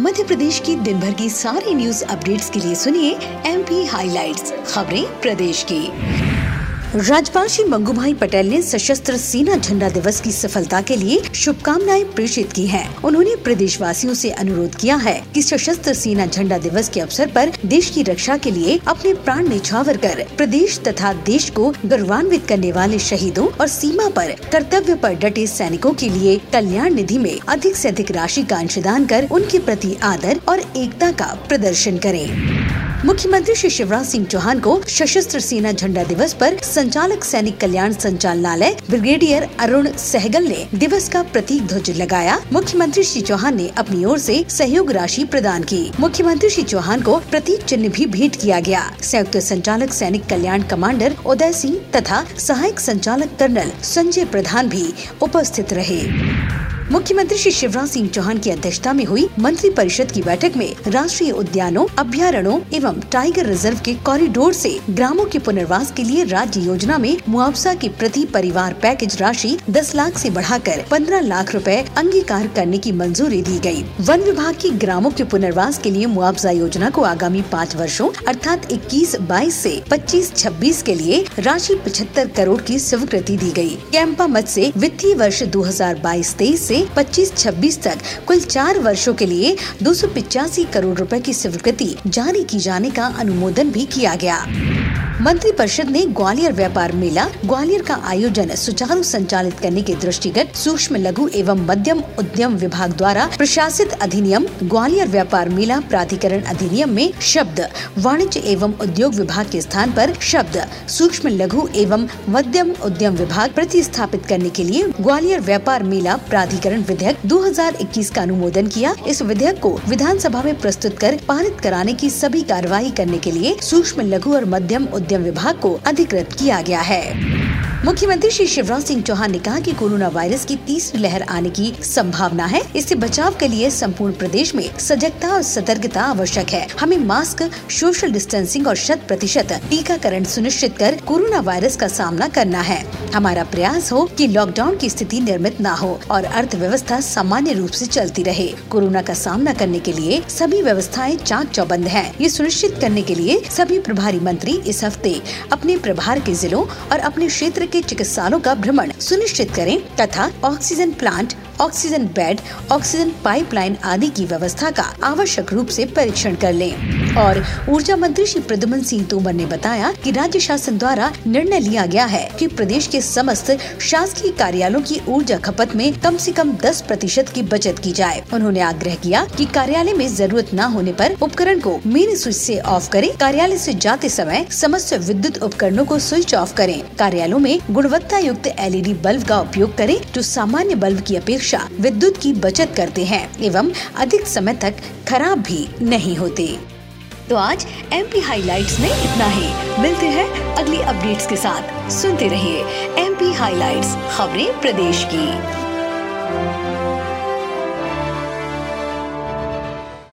मध्य प्रदेश की दिन भर की सारी न्यूज़ अपडेट्स के लिए सुनिए एमपी हाइलाइट्स खबरें प्रदेश की। राज्यपाल श्री मंगू भाई पटेल ने सशस्त्र सेना झंडा दिवस की सफलता के लिए शुभकामनाएँ प्रेषित की हैं। उन्होंने प्रदेशवासियों से अनुरोध किया है कि सशस्त्र सेना झंडा दिवस के अवसर पर देश की रक्षा के लिए अपने प्राण निछावर कर प्रदेश तथा देश को गौरवान्वित करने वाले शहीदों और सीमा पर कर्तव्य पर डटे सैनिकों के लिए कल्याण निधि में अधिक से अधिक राशि का अंशदान कर उनके प्रति आदर और एकता का प्रदर्शन करें मुख्यमंत्री श्री शिवराज सिंह चौहान को सशस्त्र सेना झंडा दिवस पर संचालक सैनिक कल्याण संचालनालय ब्रिगेडियर अरुण सहगल ने दिवस का प्रतीक ध्वज लगाया। मुख्यमंत्री श्री चौहान ने अपनी ओर से सहयोग राशि प्रदान की। मुख्यमंत्री श्री चौहान को प्रतीक चिन्ह भी भेंट किया गया। संयुक्त संचालक सैनिक कल्याण कमांडर उदय सिंह तथा सहायक संचालक कर्नल संजय प्रधान भी उपस्थित रहे। मुख्यमंत्री श्री शिवराज सिंह चौहान की अध्यक्षता में हुई मंत्री परिषद की बैठक में राष्ट्रीय उद्यानों, अभ्यारणों एवं टाइगर रिज़र्व के कॉरिडोर से ग्रामों के पुनर्वास के लिए राज्य योजना में मुआवजा की प्रति परिवार पैकेज राशि 10 लाख से बढ़ाकर 15 लाख रुपए अंगीकार करने की मंजूरी दी गई। वन विभाग की ग्रामों के पुनर्वास के लिए मुआवजा योजना को आगामी पाँच वर्षो अर्थात इक्कीस, बाईस ऐसी पच्चीस, छब्बीस के लिए राशि पचहत्तर करोड़ की स्वीकृति दी गई कैंपा मत ऐसी वित्तीय वर्ष दो हज़ार से 25-26 तक। कुल चार वर्षों के लिए दो करोड़ रुपए की स्वीकृति जारी की जाने का अनुमोदन भी किया गया। मंत्री परिषद ने ग्वालियर व्यापार मेला, ग्वालियर का आयोजन सुचारू संचालित करने के दृष्टिगत सूक्ष्म लघु एवं मध्यम उद्यम विभाग द्वारा प्रशासित अधिनियम, ग्वालियर व्यापार मेला प्राधिकरण अधिनियम में शब्द, वाणिज्य एवं उद्योग विभाग के स्थान पर शब्द, सूक्ष्म लघु एवं मध्यम उद्यम विभाग प्रतिस्थापित करने के लिए ग्वालियर व्यापार मेला प्राधिकरण विधेयक 2021 का अनुमोदन किया। इस विधेयक को विधानसभा में प्रस्तुत कर पारित कराने की सभी कार्रवाई करने के लिए सूक्ष्म लघु और मध्यम उद्यम विभाग को अधिकृत किया गया है। मुख्यमंत्री श्री शिवराज सिंह चौहान ने कहा कि कोरोना वायरस की तीसरी लहर आने की संभावना है। इससे बचाव के लिए संपूर्ण प्रदेश में सजगता और सतर्कता आवश्यक है। हमें मास्क, सोशल डिस्टेंसिंग और शत प्रतिशत टीकाकरण सुनिश्चित कर कोरोना वायरस का सामना करना है। हमारा प्रयास हो कि लॉकडाउन की स्थिति निर्मित न हो और अर्थव्यवस्था सामान्य रूप से चलती रहे। कोरोना का सामना करने के लिए सभी व्यवस्थाएँ चाक चौबंद हैं। ये सुनिश्चित करने के लिए सभी प्रभारी मंत्री इस हफ़्ते अपने प्रभार के जिलों और अपने क्षेत्र के चिकित्सालयों का भ्रमण सुनिश्चित करें तथा oxygen plant, oxygen bed, oxygen pipeline आदि की व्यवस्था का आवश्यक रूप से परीक्षण कर लें। और ऊर्जा मंत्री श्री प्रद्युमन सिंह तोमर ने बताया कि राज्य शासन द्वारा निर्णय लिया गया है कि प्रदेश के समस्त शासकीय कार्यालयों की ऊर्जा खपत में कम से कम 10 प्रतिशत की बचत की जाए। उन्होंने आग्रह किया कि कार्यालय में ज़रूरत न होने पर उपकरण को मेन स्विच से ऑफ़ करें। कार्यालय से जाते समय समस्त विद्युत उपकरणों को स्विच ऑफ़ करें। कार्यालयों में गुणवत्ता युक्त एलईडी बल्ब का उपयोग करें, जो सामान्य बल्ब की अपेक्षा विद्युत की बचत करते हैं, एवं अधिक समय तक खराब भी नहीं होते। तो आज एम पी हाईलाइट में इतना ही। मिलते हैं अगली अपडेट्स के साथ। सुनते रहिए एम पी हाईलाइट खबरें प्रदेश की।